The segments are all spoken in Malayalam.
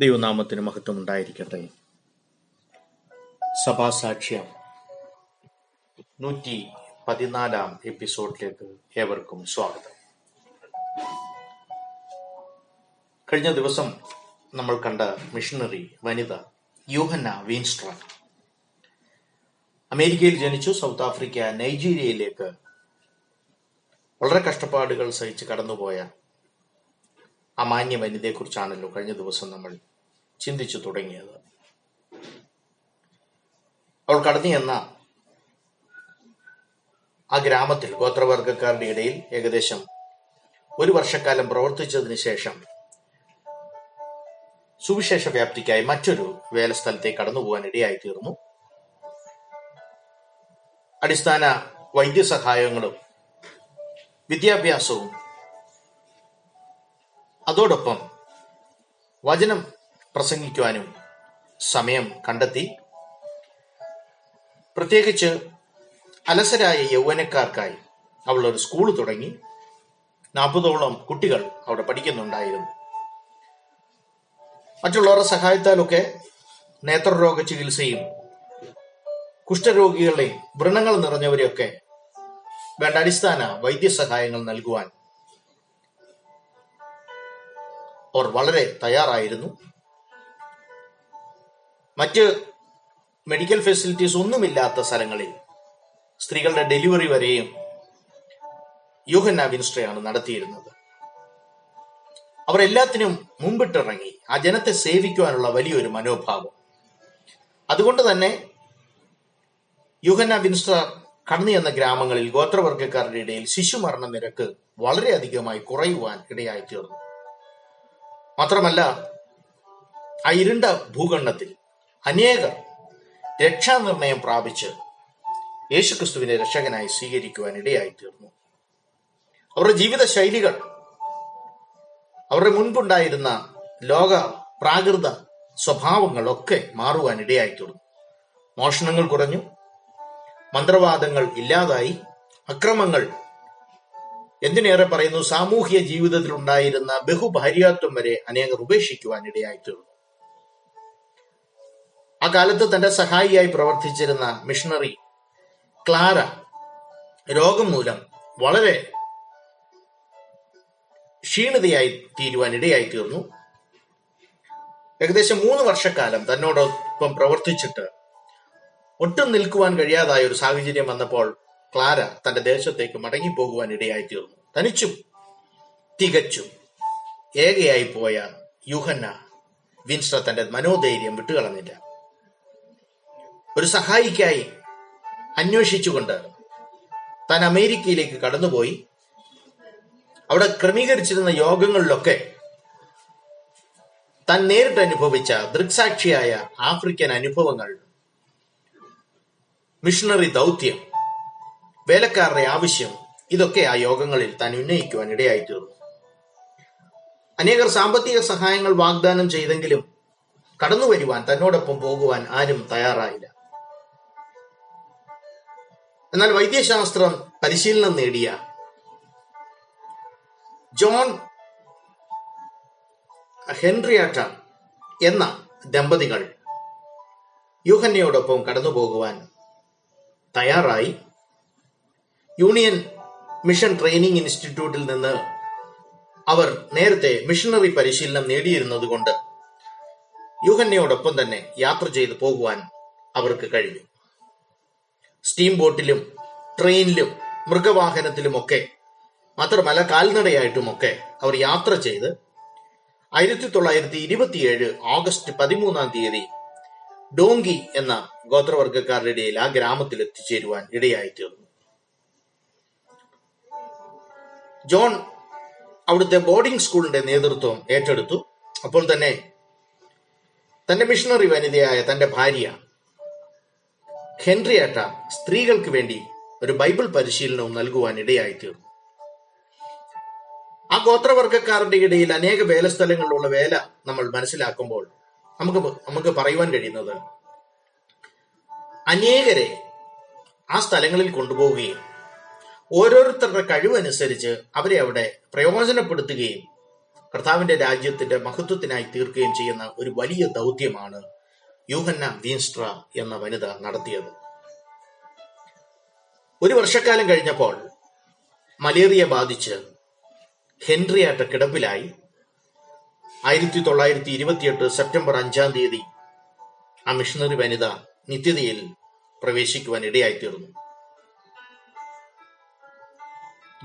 ദൈവനാമത്തിന് മഹത്വം ഉണ്ടായിരിക്കട്ടെ സഭാസാക്ഷ്യം നൂറ്റി പതിനാലാം എപ്പിസോഡിലേക്ക് ഏവർക്കും സ്വാഗതം. കഴിഞ്ഞ ദിവസം നമ്മൾ കണ്ട മിഷണറി വനിത യൂഹന്ന വീൻസ്ട്ര അമേരിക്കയിൽ ജനിച്ചു സൗത്ത് ആഫ്രിക്ക നൈജീരിയയിലേക്ക് വളരെ കഷ്ടപ്പാടുകൾ സഹിച്ച് കടന്നുപോയ ആ മാന്യ വനിതയെക്കുറിച്ചാണല്ലോ കഴിഞ്ഞ ദിവസം നമ്മൾ ചിന്തിച്ചു തുടങ്ങിയത്. അവൾ കടന്നു ചെന്ന ആ ഗ്രാമത്തിൽ ഗോത്രവർഗക്കാരുടെ ഇടയിൽ ഏകദേശം ഒരു വർഷക്കാലം പ്രവർത്തിച്ചതിന് ശേഷം സുവിശേഷ വ്യാപ്തിക്കായി മറ്റൊരു വേലസ്ഥലത്തേക്ക് കടന്നുപോകാൻ ഇടയായി തീർന്നു. അടിസ്ഥാന വൈദ്യസഹായങ്ങളും വിദ്യാഭ്യാസവും അതോടൊപ്പം വചനം പ്രസംഗിക്കുവാനും സമയം കണ്ടെത്തി. പ്രത്യേകിച്ച് അലസരായ യൗവനക്കാർക്കായി അവൾ ഒരു സ്കൂൾ തുടങ്ങി. നാൽപ്പതോളം കുട്ടികൾ അവിടെ പഠിക്കുന്നുണ്ടായിരുന്നു. മറ്റുള്ളവരുടെ സഹായത്താലൊക്കെ നേത്രരോഗ ചികിത്സയും കുഷ്ഠരോഗികളെയും വ്രണങ്ങൾ നിറഞ്ഞവരെയൊക്കെ വേണ്ട അടിസ്ഥാന വൈദ്യസഹായങ്ങൾ നൽകുവാൻ അവർ വളരെ തയ്യാറായിരുന്നു. മറ്റ് മെഡിക്കൽ ഫെസിലിറ്റീസ് ഒന്നുമില്ലാത്ത സ്ഥലങ്ങളിൽ സ്ത്രീകളുടെ ഡെലിവറി വരെയും യൂഹന്ന വിൻസ്ട്രയാണ് നടത്തിയിരുന്നത്. അവർ എല്ലാത്തിനും മുമ്പിട്ടിറങ്ങി ആ ജനത്തെ സേവിക്കുവാനുള്ള വലിയൊരു മനോഭാവം. അതുകൊണ്ട് തന്നെ യുഹന്ന വിൻസ്ട്ര കടന്നു എന്ന ഗ്രാമങ്ങളിൽ ഗോത്രവർഗക്കാരുടെ ഇടയിൽ ശിശുമരണ നിരക്ക് വളരെയധികമായി കുറയുവാൻ ഇടയായി തീർന്നു മാത്രമല്ല ആ ഇരുണ്ട ഭൂഖണ്ഡത്തിൽ അനേകർ രക്ഷാനിർണയം പ്രാപിച്ച് യേശുക്രിസ്തുവിനെ രക്ഷകനായി സ്വീകരിക്കുവാൻ ഇടയായി തീർന്നു അവരുടെ ജീവിത ശൈലികൾ അവരുടെ മുൻപുണ്ടായിരുന്ന ലോക പ്രാകൃത സ്വഭാവങ്ങളൊക്കെ മാറുവാൻ ഇടയായി തീർന്നു മോഷണങ്ങൾ കുറഞ്ഞു മന്ത്രവാദങ്ങൾ ഇല്ലാതായി അക്രമങ്ങൾ എന്തിനേറെ പറയുന്നു? സാമൂഹ്യ ജീവിതത്തിൽ ഉണ്ടായിരുന്ന ബഹുഭാര്യാത്വം വരെ അനേകർ ഉപേക്ഷിക്കുവാൻ ഇടയായി തീർന്നു ആ കാലത്ത് തന്റെ സഹായിയായി പ്രവർത്തിച്ചിരുന്ന മിഷണറി ക്ലാര രോഗം മൂലം വളരെ ക്ഷീണിതയായി തീരുവാൻ ഇടയായി തീർന്നു ഏകദേശം മൂന്ന് വർഷക്കാലം തന്നോടൊപ്പം പ്രവർത്തിച്ചിട്ട് ഒട്ടും നിൽക്കുവാൻ കഴിയാതായ ഒരു സാഹചര്യം വന്നപ്പോൾ ക്ലാര തന്റെ ദേശത്തേക്ക് ഇടയായി തീർന്നു തനിച്ചും തികച്ചും ഏകയായി പോയ യുഹന്ന വിൻസ്റ്റർ തന്റെ മനോധൈര്യം വിട്ടുകളഞ്ഞില്ല. ഒരു സഹായിക്കായി അന്വേഷിച്ചുകൊണ്ട് താൻ അമേരിക്കയിലേക്ക് കടന്നുപോയി. അവിടെ ക്രമീകരിച്ചിരുന്ന യോഗങ്ങളിലൊക്കെ താൻ നേരിട്ട് അനുഭവിച്ച ദൃക്സാക്ഷിയായ ആഫ്രിക്കൻ അനുഭവങ്ങൾ മിഷണറി ദൗത്യം വേലക്കാരുടെ ആവശ്യം. ഇതൊക്കെ ആ യോഗങ്ങളിൽ താൻ ഉന്നയിക്കുവാൻ ഇടയായി തീർന്നു അനേകർ സാമ്പത്തിക സഹായങ്ങൾ വാഗ്ദാനം ചെയ്തെങ്കിലും കടന്നു വരുവാൻ തന്നോടൊപ്പം പോകുവാൻ ആരും തയ്യാറായില്ല. എന്നാൽ വൈദ്യശാസ്ത്രം പരിശീലനം നേടിയ ജോൺ ഹെൻറിയാട്ട എന്ന ദമ്പതികൾ യൂഹന്നയോടൊപ്പം കടന്നു പോകുവാൻ തയ്യാറായി. യൂണിയൻ മിഷൻ ട്രെയിനിങ് ഇൻസ്റ്റിറ്റ്യൂട്ടിൽ നിന്ന് അവർ നേരത്തെ മിഷണറി പരിശീലനം നേടിയിരുന്നതുകൊണ്ട് യുഹന്നയോടൊപ്പം തന്നെ യാത്ര ചെയ്തു പോകുവാൻ അവർക്ക് കഴിഞ്ഞു. സ്റ്റീം ബോട്ടിലും ട്രെയിനിലും മൃഗവാഹനത്തിലുമൊക്കെ മാത്രമല്ല കാൽനടയായിട്ടുമൊക്കെ അവർ യാത്ര ചെയ്ത് ആയിരത്തി തൊള്ളായിരത്തി ഇരുപത്തിയേഴ് ഓഗസ്റ്റ് പതിമൂന്നാം തീയതി ഡോങ്കി എന്ന ഗോത്രവർഗക്കാരുടെ ഇടയിൽ ആ ഗ്രാമത്തിൽ എത്തിച്ചേരുവാൻ ഇടയായി ജോൺ അവിടുത്തെ ബോർഡിംഗ് സ്കൂളിന്റെ നേതൃത്വം ഏറ്റെടുത്തു. അപ്പോൾ തന്നെ തന്റെ മിഷണറി വനിതയായ തന്റെ ഭാര്യ ഹെൻറിയാട്ട സ്ത്രീകൾക്ക് വേണ്ടി ഒരു ബൈബിൾ പരിശീലനവും നൽകുവാൻ ഇടയായി തീർന്നു ആ ഗോത്രവർഗക്കാരുടെ ഇടയിൽ അനേക വേലസ്ഥലങ്ങളിലുള്ള വേല നമ്മൾ മനസ്സിലാക്കുമ്പോൾ നമുക്ക് നമുക്ക് പറയുവാൻ കഴിയുന്നത് അനേകരെ ആ സ്ഥലങ്ങളിൽ കൊണ്ടുപോവുകയും ഓരോരുത്തരുടെ കഴിവനുസരിച്ച് അവരെ അവിടെ പ്രയോജനപ്പെടുത്തുകയും കർത്താവിന്റെ രാജ്യത്തിന്റെ മഹത്വത്തിനായി തീർക്കുകയും ചെയ്യുന്ന ഒരു വലിയ ദൗത്യമാണ് യൂഹന്ന വീൻസ്ട്ര എന്ന വനിത നടത്തിയത്. ഒരു വർഷക്കാലം കഴിഞ്ഞപ്പോൾ മലേറിയ ബാധിച്ച് ഹെൻറിയാട്ട കിടപ്പിലായി. ആയിരത്തി തൊള്ളായിരത്തി ഇരുപത്തിയെട്ട് സെപ്റ്റംബർ അഞ്ചാം തീയതി ആ മിഷണറി വനിത നിത്യതയിൽ പ്രവേശിക്കുവാൻ ഇടയായിത്തീർന്നു.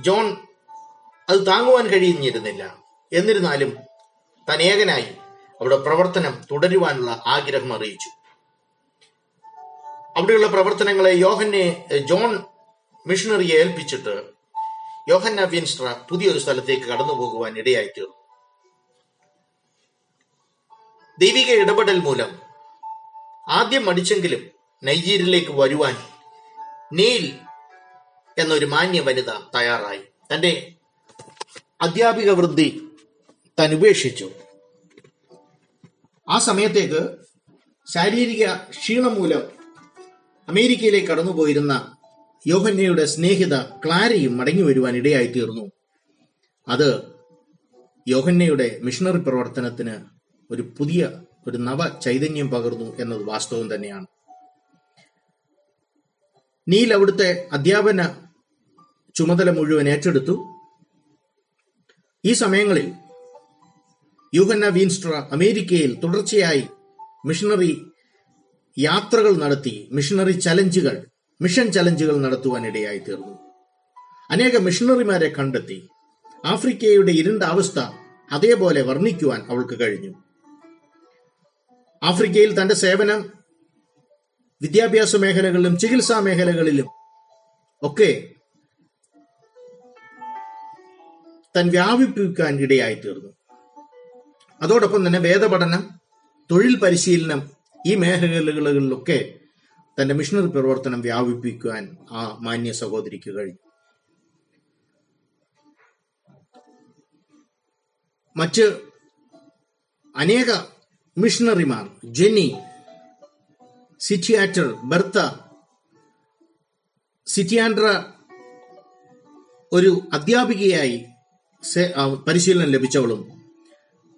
ജോൺ അത് താങ്ങുവാൻ കഴിയുന്നിരുന്നില്ല. എന്നിരുന്നാലും തനേകനായി അവിടെ പ്രവർത്തനം തുടരുവാനുള്ള ആഗ്രഹം അറിയിച്ചു. അവിടെയുള്ള പ്രവർത്തനങ്ങളെ യോഹന്നെ ജോൺ മിഷണറിയെ ഏൽപ്പിച്ചിട്ട് യോഹന്ന വിൻസ്ട്ര പുതിയൊരു സ്ഥലത്തേക്ക് കടന്നു പോകുവാൻ ഇടയായിത്തീർന്നു. ദൈവിക ഇടപെടൽ മൂലം ആദ്യം മടിച്ചെങ്കിലും നൈജീരിയയിലേക്ക് വരുവാൻ നീൽ എന്നൊരു മാന്യ വനിത തയ്യാറായി. തന്റെ അധ്യാപിക വൃദ്ധി താൻ ഉപേക്ഷിച്ചു ആ സമയത്തേക്ക് ശാരീരിക ക്ഷീണം മൂലം അമേരിക്കയിലേക്ക് കടന്നുപോയിരുന്ന യോഹന്യയുടെ സ്നേഹിത ക്ലാരയും മടങ്ങി വരുവാൻ ഇടയായിത്തീർന്നു. അത് യോഹന്യയുടെ മിഷണറി പ്രവർത്തനത്തിന് ഒരു പുതിയ ഒരു നവ ചൈതന്യം പകർന്നു എന്നത് വാസ്തവം തന്നെയാണ്. നീൽ അവിടുത്തെ അധ്യാപന ചുമതല മുഴുവൻ ഏറ്റെടുത്തു. ഈ സമയങ്ങളിൽ യൂഹന്ന വീൻസ്ട്ര അമേരിക്കയിൽ തുടർച്ചയായി മിഷണറി യാത്രകൾ നടത്തി മിഷണറി ചലഞ്ചുകൾ മിഷൻ ചലഞ്ചുകൾ നടത്തുവാൻ ഇടയായി തീർന്നു. അനേക മിഷണറിമാരെ കണ്ടെത്തി ആഫ്രിക്കയുടെ ഇരുണ്ട അവസ്ഥ അതേപോലെ വർണിക്കുവാൻ അവൾക്ക് കഴിഞ്ഞു. ആഫ്രിക്കയിൽ തന്റെ സേവനം വിദ്യാഭ്യാസ മേഖലകളിലും ചികിത്സാ മേഖലകളിലും ഒക്കെ താൻ വ്യാപിപ്പിക്കാൻ ഇടയായി തീർന്നു അതോടൊപ്പം തന്നെ വേദപഠനം തൊഴിൽ പരിശീലനം ഈ മേഖലകളിലൊക്കെ തന്റെ മിഷണറി പ്രവർത്തനം വ്യാപിപ്പിക്കുവാൻ ആ മാന്യ സഹോദരിക്ക് കഴിഞ്ഞു. മറ്റ് അനേക മിഷണറിമാർ ജെന്നി സിറ്റിയാറ്റർ ബർത്ത സിറ്റിയാൻഡ്ര ഒരു അധ്യാപികയായി പരിശീലനം ലഭിച്ചവളും.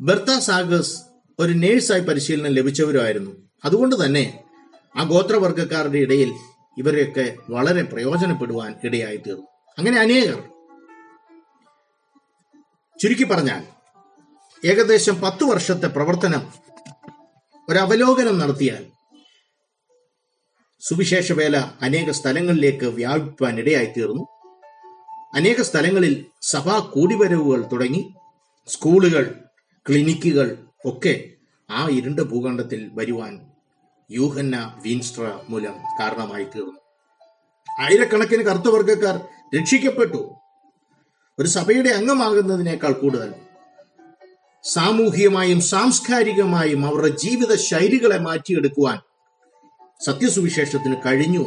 ബെർത്ത സാഗസ് ഒരു നേഴ്സായി പരിശീലനം ലഭിച്ചവരുമായിരുന്നു. അതുകൊണ്ട് തന്നെ ആ ഗോത്രവർഗക്കാരുടെ ഇടയിൽ ഇവരെയൊക്കെ വളരെ പ്രയോജനപ്പെടുവാൻ ഇടയായി തീർന്നു അങ്ങനെ അനേകർ. ചുരുക്കി പറഞ്ഞാൽ ഏകദേശം പത്ത് വർഷത്തെ പ്രവർത്തനം ഒരവലോകനം നടത്തിയാൽ സുവിശേഷ വേല അനേക സ്ഥലങ്ങളിലേക്ക് വ്യാപിപ്പാൻ ഇടയായി തീർന്നു അനേക സ്ഥലങ്ങളിൽ സഭാ കൂടിവരവുകൾ തുടങ്ങി സ്കൂളുകൾ ക്ലിനിക്കുകൾ ഒക്കെ ആ ഇരുണ്ട ഭൂഖണ്ഡത്തിൽ വരുവാൻ യൂഹന്ന വീൻസ്ട്ര മൂലം കാരണമായി തീർന്നു. ആയിരക്കണക്കിന് കറുത്തവർഗക്കാർ രക്ഷിക്കപ്പെട്ടു. ഒരു സഭയുടെ അംഗമാകുന്നതിനേക്കാൾ കൂടുതൽ. സാമൂഹികമായും സാംസ്കാരികമായും അവരുടെ ജീവിത ശൈലികളെ മാറ്റിയെടുക്കുവാൻ സത്യസുവിശേഷത്തിന് കഴിഞ്ഞു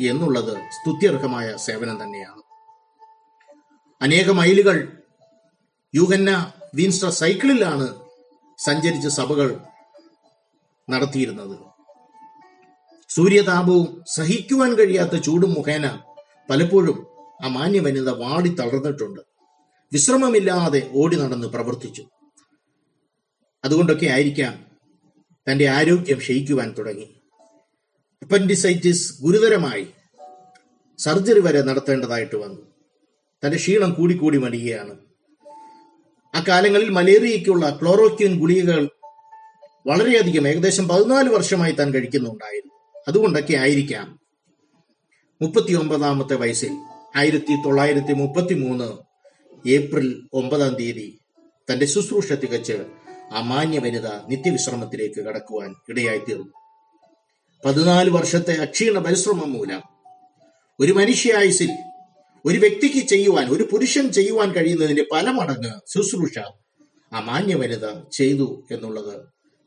എന്നുള്ളത് സ്തുത്യർഹമായ സേവനം തന്നെയാണ്. അനേക മൈലുകൾ യുഗന്ന വീൻസ്റ്റർ സൈക്കിളിലാണ് സഞ്ചരിച്ച് സഭകൾ നടത്തിയിരുന്നത്. സൂര്യതാപവും സഹിക്കുവാൻ കഴിയാത്ത ചൂടും മുഖേന പലപ്പോഴും ആ മാന്യ വനിത വാടി തളർന്നിട്ടുണ്ട്. വിശ്രമമില്ലാതെ ഓടി നടന്ന് പ്രവർത്തിച്ചു. അതുകൊണ്ടൊക്കെ ആയിരിക്കാം തന്റെ ആരോഗ്യം ക്ഷയിക്കുവാൻ തുടങ്ങി. അപ്പൻഡിസൈറ്റിസ് ഗുരുതരമായി സർജറി വരെ നടത്തേണ്ടതായിട്ട് വന്നു. തന്റെ ക്ഷീണം കൂടിക്കൂടി മടിയുകയാണ്. അക്കാലങ്ങളിൽ കാലങ്ങളിൽ മലേറിയയ്ക്കുള്ള ക്ലോറോക്യൂൻ ഗുളികകൾ വളരെയധികം ഏകദേശം പതിനാല് വർഷമായി താൻ കഴിക്കുന്നുണ്ടായിരുന്നു. അതുകൊണ്ടൊക്കെ ആയിരിക്കാം. മുപ്പത്തി ഒമ്പതാമത്തെ വയസ്സിൽ ആയിരത്തി തൊള്ളായിരത്തി മുപ്പത്തി മൂന്ന് ഏപ്രിൽ ഒമ്പതാം തീയതി തന്റെ ശുശ്രൂഷ തികച്ച് ആ മാന്യ വനിത നിത്യവിശ്രമത്തിലേക്ക് കടക്കുവാൻ ഇടയായിത്തീർന്നു. പതിനാല് വർഷത്തെ അക്ഷീണ പരിശ്രമം മൂലം ഒരു മനുഷ്യായുസിൽ ഒരു വ്യക്തിക്ക് ചെയ്യുവാൻ ഒരു പുരുഷൻ ചെയ്യുവാൻ കഴിയുന്നതിന്റെ പല മടങ്ങ് ശുശ്രൂഷ ആ മാന്യ വനിത ചെയ്തു എന്നുള്ളത്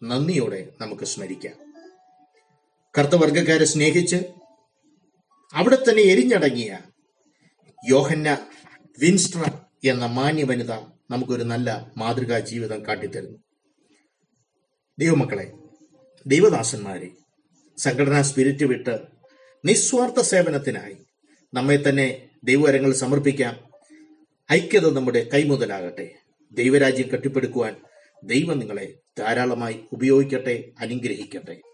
നന്ദിയോടെ നമുക്ക് സ്മരിക്കാം. കർത്തവർഗക്കാരെ സ്നേഹിച്ച് അവിടെ തന്നെ എരിഞ്ഞടങ്ങിയ യോഹന്ന വിൻസ്ട്ര എന്ന മാന്യ വനിത നമുക്കൊരു നല്ല മാതൃകാ ജീവിതം കാട്ടിത്തരുന്നു. ദൈവമക്കളെ ദൈവദാസന്മാരെ സംഘടനാ സ്പിരിറ്റ് വിട്ട് നിസ്വാർത്ഥ സേവനത്തിനായി നമ്മെ തന്നെ ദൈവകരങ്ങൾ സമർപ്പിക്കാം. ഐക്യത നമ്മുടെ കൈമുതലാകട്ടെ. ദൈവരാജ്യം കെട്ടിപ്പടുക്കുവാൻ ദൈവം നിങ്ങളെ ധാരാളമായി ഉപയോഗിക്കട്ടെ അനുഗ്രഹിക്കട്ടെ.